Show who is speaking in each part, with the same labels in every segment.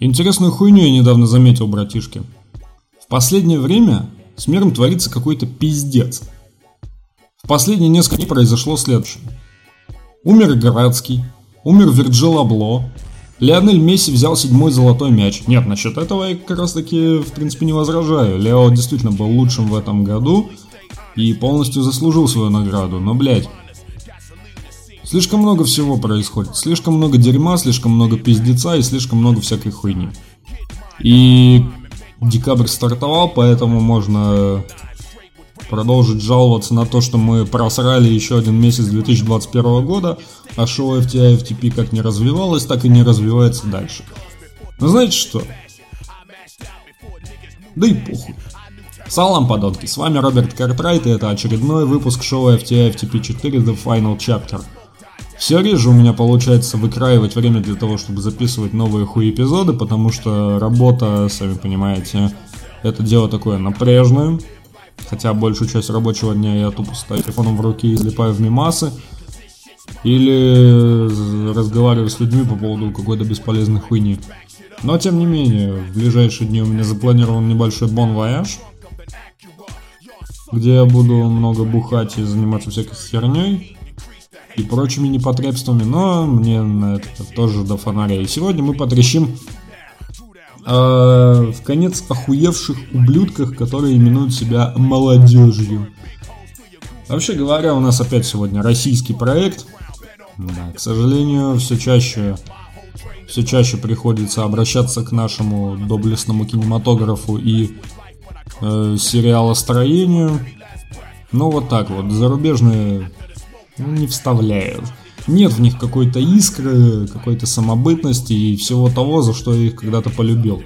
Speaker 1: Интересную хуйню я недавно заметил, братишки. В последнее время с миром творится какой-то пиздец. В последние несколько дней произошло следующее. Умер Городский, умер Вирджил Абло, Леонель Месси взял седьмой золотой мяч. Нет, насчет этого я как раз таки, в принципе, не возражаю. Лео действительно был лучшим в этом году и полностью заслужил свою награду. Но, блядь, слишком много всего происходит. Слишком много дерьма, слишком много пиздеца и слишком много всякой хуйни. И декабрь стартовал, поэтому можно продолжить жаловаться на то, что мы просрали еще один месяц 2021 года, а шоу FTI FTP как не развивалось, так и не развивается дальше. Но знаете что? Да и похуй. Салам, подонки, с вами Роберт Картрайт, и это очередной выпуск шоу FTI FTP 4 The Final Chapter. Все реже у меня получается выкраивать время для того, чтобы записывать новые хуй эпизоды, потому что работа, сами понимаете, это дело такое напряжное, Хотя большую часть рабочего дня я тупо стою телефоном в руке и залипаю в мимасы. Или разговариваю с людьми по поводу какой-то бесполезной хуйни. Но тем не менее, в ближайшие дни у меня запланирован небольшой бон вояж, где я буду много бухать и заниматься всякой херней и прочими непотребствами, но мне на это тоже до фонаря. И сегодня мы потрещим э, в конец охуевших ублюдках, которые именуют себя молодежью. Вообще говоря, у нас опять сегодня российский проект. Да, к сожалению, все чаще, все чаще приходится обращаться к нашему доблестному кинематографу и э, сериалостроению. Ну вот так вот, зарубежные не вставляют нет в них какой-то искры, какой-то самобытности и всего того, за что я их когда-то полюбил.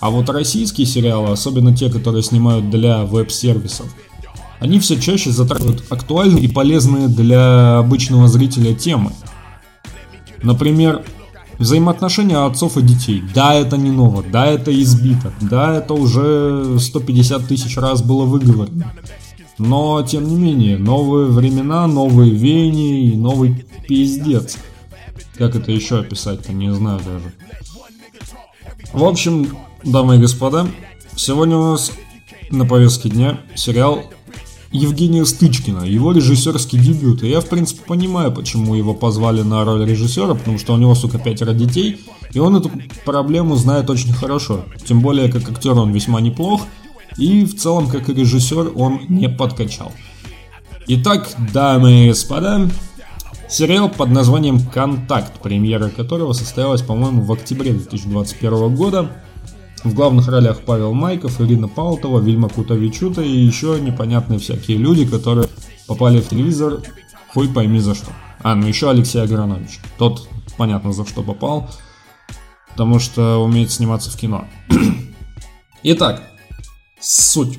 Speaker 1: А вот российские сериалы, особенно те, которые снимают для веб-сервисов, они все чаще затрагивают актуальные и полезные для обычного зрителя темы. Например, взаимоотношения отцов и детей. Да, это не ново, да, это избито, да, это уже 150 тысяч раз было выговорено. Но, тем не менее, новые времена, новые веяния и новый пиздец. Как это еще описать-то, не знаю даже. В общем, дамы и господа, сегодня у нас на повестке дня сериал Евгения Стычкина, его режиссерский дебют. И я, в принципе, понимаю, почему его позвали на роль режиссера, потому что у него, сука, пятеро детей, и он эту проблему знает очень хорошо. Тем более, как актер он весьма неплох – и в целом, как и режиссер, он не подкачал. Итак, дамы и господа, сериал под названием «Контакт», премьера которого состоялась, по-моему, в октябре 2021 года. В главных ролях Павел Майков, Ирина Паутова, Вильма Кутовичута и еще непонятные всякие люди, которые попали в телевизор, хуй пойми за что. А, ну еще Алексей Агранович. Тот, понятно, за что попал, потому что умеет сниматься в кино. Итак, Суть.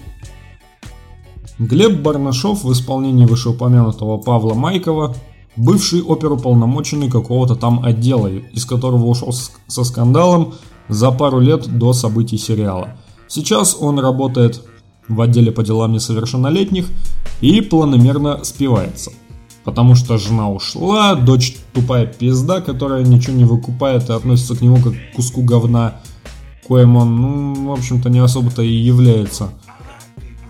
Speaker 1: Глеб Барнашов в исполнении вышеупомянутого Павла Майкова бывший оперуполномоченный какого-то там отдела, из которого ушел со скандалом за пару лет до событий сериала. Сейчас он работает в отделе по делам несовершеннолетних и планомерно спивается. Потому что жена ушла, дочь тупая пизда, которая ничего не выкупает и относится к нему как к куску говна – коим он, ну, в общем-то, не особо-то и является.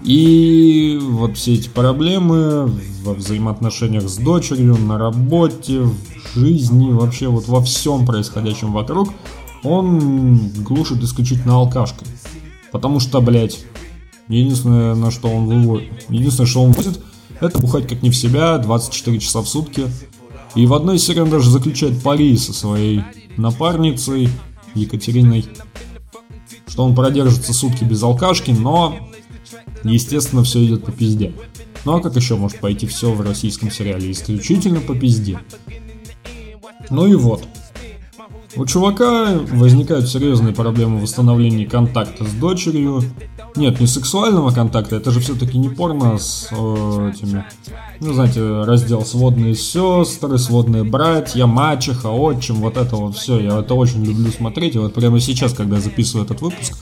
Speaker 1: И вот все эти проблемы во взаимоотношениях с дочерью, на работе, в жизни, вообще вот во всем происходящем вокруг, он глушит исключительно алкашкой. Потому что, блядь, единственное, на что он выводит, единственное, что он возит, это бухать как не в себя, 24 часа в сутки. И в одной серии он даже заключает пари со своей напарницей Екатериной что он продержится сутки без алкашки, но, естественно, все идет по пизде. Ну а как еще может пойти все в российском сериале? Исключительно по пизде. Ну и вот. У чувака возникают серьезные проблемы в восстановлении контакта с дочерью. Нет, не сексуального контакта, это же все-таки не порно с э, этими, ну знаете, раздел сводные сестры, сводные братья, мачеха, отчим, вот это вот все. Я это очень люблю смотреть. И вот прямо сейчас, когда записываю этот выпуск,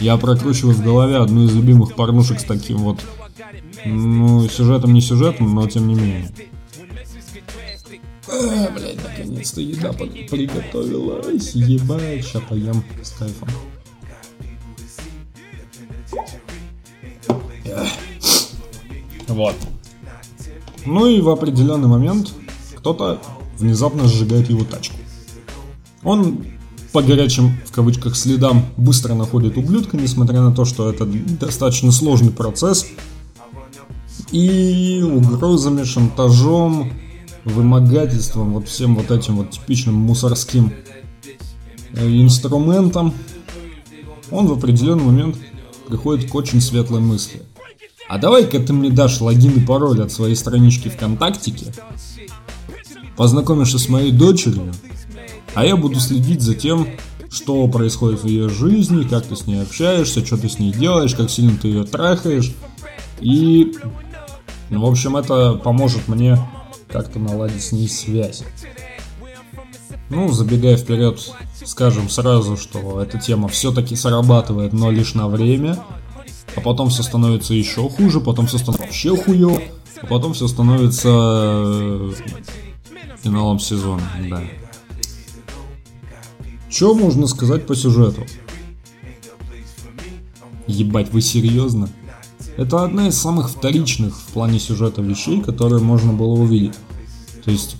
Speaker 1: я прокручиваю в голове одну из любимых порнушек с таким вот, ну, сюжетом не сюжетом, но тем не менее. Э, блядь, Наконец-то еда приготовилась. Ебать, сейчас поем с кайфом. Вот. Ну и в определенный момент кто-то внезапно сжигает его тачку. Он по горячим, в кавычках, следам быстро находит ублюдка, несмотря на то, что это достаточно сложный процесс. И угрозами, шантажом, вымогательством, вот всем вот этим вот типичным мусорским э, инструментом, он в определенный момент приходит к очень светлой мысли. А давай-ка ты мне дашь логин и пароль от своей странички ВКонтактике, познакомишься с моей дочерью, а я буду следить за тем, что происходит в ее жизни, как ты с ней общаешься, что ты с ней делаешь, как сильно ты ее трахаешь. И, ну, в общем, это поможет мне как-то наладить с ней связь. Ну, забегая вперед, скажем сразу, что эта тема все-таки срабатывает, но лишь на время. А потом все становится еще хуже, потом все становится вообще хуё, а потом все становится э, финалом сезона, да. Что можно сказать по сюжету? Ебать, вы серьезно? Это одна из самых вторичных в плане сюжета вещей, которые можно было увидеть. То есть,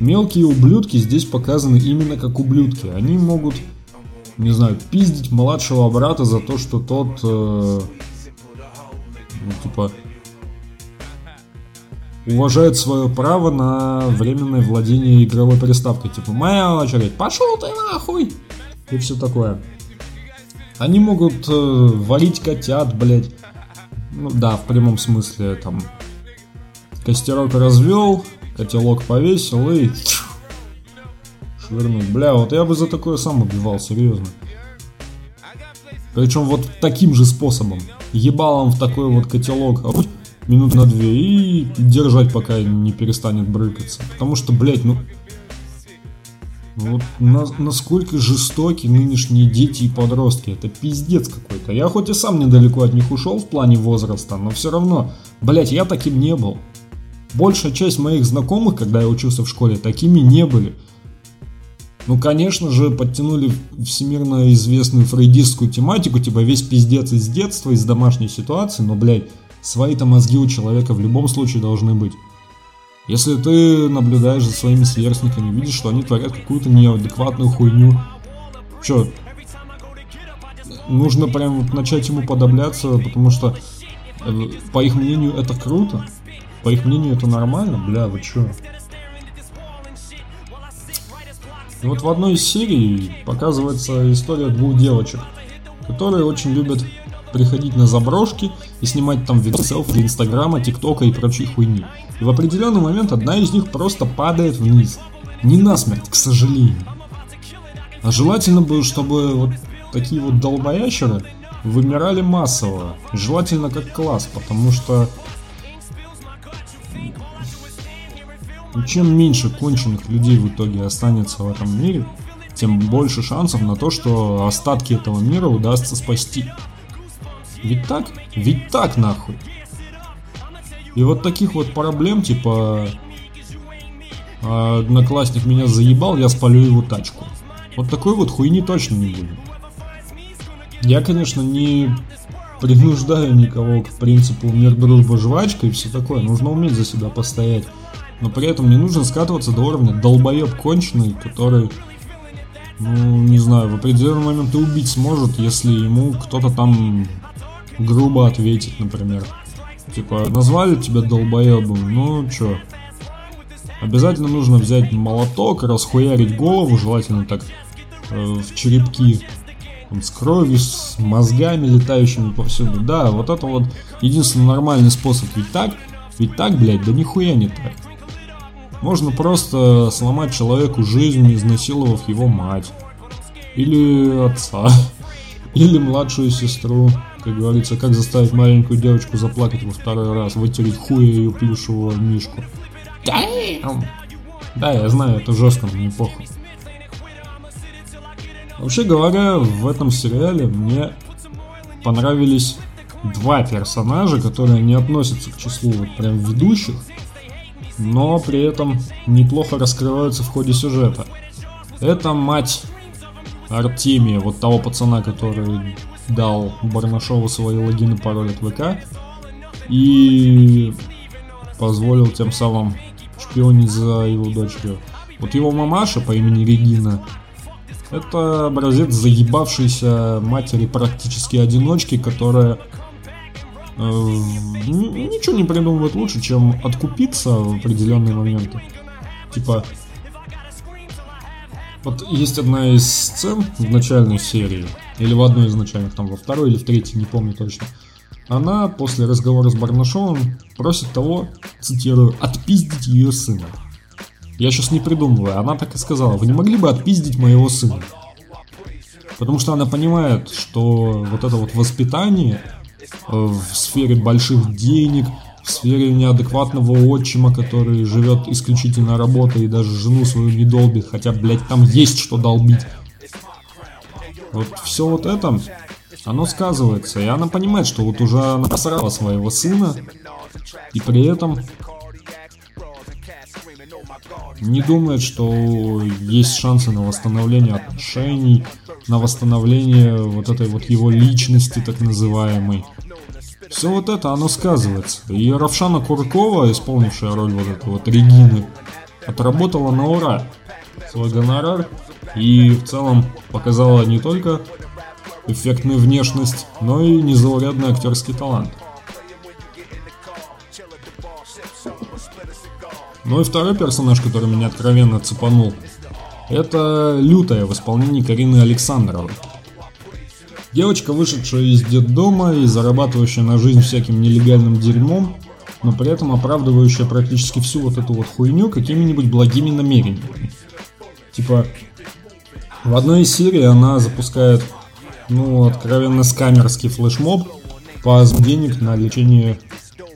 Speaker 1: мелкие ублюдки здесь показаны именно как ублюдки. Они могут, не знаю, пиздить младшего брата за то, что тот, э, ну, типа, уважает свое право на временное владение игровой приставкой. Типа, моя очередь, пошел ты нахуй! И все такое. Они могут э, варить котят, блять. Ну да, в прямом смысле, там, костерок развел, котелок повесил и швырнул. Бля, вот я бы за такое сам убивал, серьезно. Причем вот таким же способом. Ебалом в такой вот котелок, а минут на две и держать, пока не перестанет брыкаться. Потому что, блядь, ну... Вот на, насколько жестоки нынешние дети и подростки. Это пиздец какой-то. Я хоть и сам недалеко от них ушел в плане возраста, но все равно, блядь, я таким не был. Большая часть моих знакомых, когда я учился в школе, такими не были. Ну, конечно же, подтянули всемирно известную фрейдистскую тематику, типа весь пиздец из детства, из домашней ситуации, но, блядь, свои-то мозги у человека в любом случае должны быть. Если ты наблюдаешь за своими сверстниками, видишь, что они творят какую-то неадекватную хуйню, что, нужно прям вот начать ему подобляться, потому что, э, по их мнению, это круто, по их мнению, это нормально, бля, вы чё? И вот в одной из серий показывается история двух девочек, которые очень любят приходить на заброшки и снимать там видео селфи для инстаграма, тиктока и прочей хуйни. И в определенный момент одна из них просто падает вниз. Не насмерть, к сожалению. А желательно бы, чтобы вот такие вот долбоящеры вымирали массово. Желательно как класс, потому что чем меньше конченых людей в итоге останется в этом мире, тем больше шансов на то, что остатки этого мира удастся спасти. Ведь так? Ведь так нахуй. И вот таких вот проблем, типа «А, одноклассник меня заебал, я спалю его тачку. Вот такой вот хуйни точно не будет. Я, конечно, не принуждаю никого к принципу мир, дружба, жвачка и все такое. Нужно уметь за себя постоять. Но при этом не нужно скатываться до уровня долбоеб конченый, который, ну, не знаю, в определенный момент и убить сможет, если ему кто-то там грубо ответит, например. Типа, назвали тебя долбоебом, ну чё? Обязательно нужно взять молоток, расхуярить голову, желательно так э, в черепки, там, с кровью, с мозгами летающими повсюду. Да, вот это вот единственный нормальный способ. Ведь так, ведь так, блядь, да нихуя не так. Можно просто сломать человеку жизнь, изнасиловав его мать. Или отца. Или младшую сестру. Как говорится, как заставить маленькую девочку заплакать во второй раз, вытереть хуя ее плюшевого мишку. Damn! Да, я знаю, это жестко, но не похуй. Вообще говоря, в этом сериале мне понравились два персонажа, которые не относятся к числу вот прям ведущих. Но при этом неплохо раскрываются в ходе сюжета. Это мать Артемия, вот того пацана, который дал Барнашову свои логины, пароль от ВК и позволил тем самым шпионить за его дочерью. Вот его мамаша по имени Регина это образец заебавшейся матери практически одиночки, которая ничего не придумывает лучше, чем откупиться в определенные моменты. Типа, вот есть одна из сцен в начальной серии, или в одной из начальных, там во второй или в третьей, не помню точно. Она после разговора с Барнашовым просит того, цитирую, отпиздить ее сына. Я сейчас не придумываю, она так и сказала, вы не могли бы отпиздить моего сына? Потому что она понимает, что вот это вот воспитание э, в сфере больших денег, в сфере неадекватного отчима, который живет исключительно работой и даже жену свою не долбит, хотя, блядь, там есть что долбить. Вот все вот это, оно сказывается, и она понимает, что вот уже она посрала своего сына, и при этом не думает, что есть шансы на восстановление отношений, на восстановление вот этой вот его личности так называемой. Все вот это, оно сказывается. И Равшана Куркова, исполнившая роль вот этой вот Регины, отработала на ура свой гонорар и в целом показала не только эффектную внешность, но и незаурядный актерский талант. Ну и второй персонаж, который меня откровенно цепанул, это Лютая в исполнении Карины Александровой. Девочка, вышедшая из детдома и зарабатывающая на жизнь всяким нелегальным дерьмом, но при этом оправдывающая практически всю вот эту вот хуйню какими-нибудь благими намерениями. Типа, в одной из серий она запускает, ну, откровенно скамерский флешмоб по денег на лечение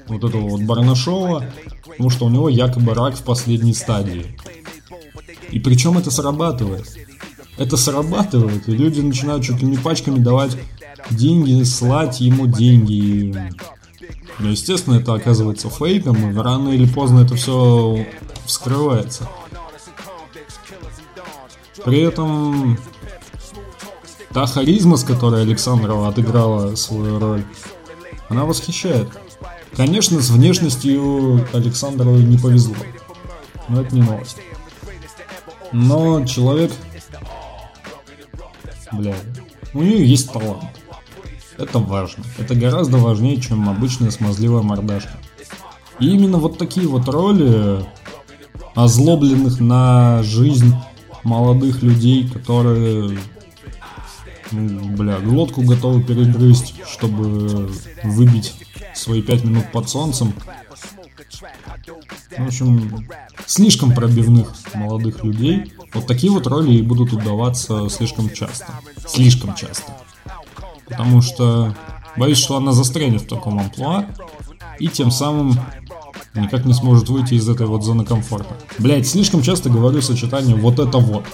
Speaker 1: вот этого вот Барнашова, потому что у него якобы рак в последней стадии. И причем это срабатывает это срабатывает, и люди начинают чуть ли не пачками давать деньги, слать ему деньги. Но, естественно, это оказывается фейком, и рано или поздно это все вскрывается. При этом та харизма, с которой Александрова отыграла свою роль, она восхищает. Конечно, с внешностью Александровой не повезло. Но это не новость. Но человек Бля, у нее есть талант. Это важно. Это гораздо важнее, чем обычная смазливая мордашка. И именно вот такие вот роли озлобленных на жизнь молодых людей, которые, бля, глотку готовы перегрызть, чтобы выбить свои пять минут под солнцем. В общем, слишком пробивных молодых людей. Вот такие вот роли и будут удаваться слишком часто. Слишком часто. Потому что боюсь, что она застрянет в таком амплуа и тем самым никак не сможет выйти из этой вот зоны комфорта. Блять, слишком часто говорю сочетание вот это вот.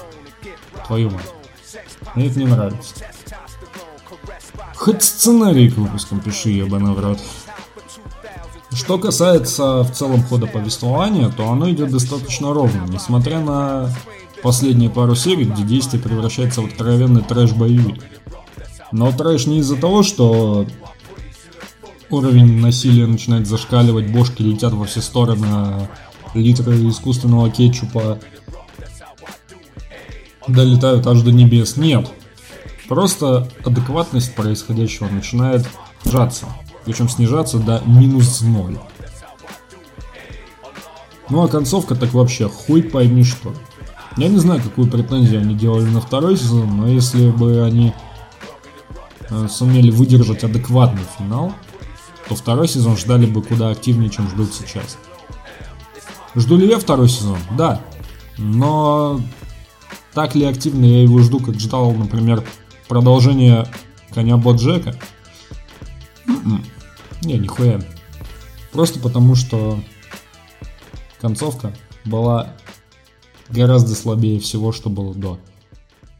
Speaker 1: Твою мать. Мне это не нравится. Хоть сценарий к выпускам пиши, ебаный в рот. Что касается в целом хода повествования, то оно идет достаточно ровно, несмотря на последние пару серий, где действие превращается в откровенный трэш-боевик. Но трэш не из-за того, что уровень насилия начинает зашкаливать, бошки летят во все стороны, а литры искусственного кетчупа долетают аж до небес. Нет. Просто адекватность происходящего начинает сжаться. Причем снижаться до минус ноль. Ну а концовка так вообще хуй пойми что. Я не знаю, какую претензию они делали на второй сезон, но если бы они э, сумели выдержать адекватный финал, то второй сезон ждали бы куда активнее, чем ждут сейчас. Жду ли я второй сезон? Да. Но так ли активно я его жду, как ждал, например, продолжение Коня Боджека? М-м. Не, нихуя. Просто потому, что концовка была гораздо слабее всего, что было до.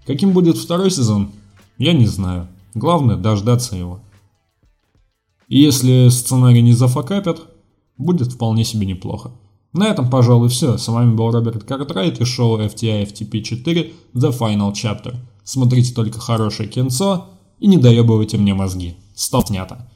Speaker 1: Каким будет второй сезон, я не знаю. Главное дождаться его. И если сценарий не зафакапят, будет вполне себе неплохо. На этом, пожалуй, все. С вами был Роберт Картрайт и шоу FTI FTP 4 The Final Chapter. Смотрите только хорошее кинцо и не доебывайте мне мозги. Стоп снято.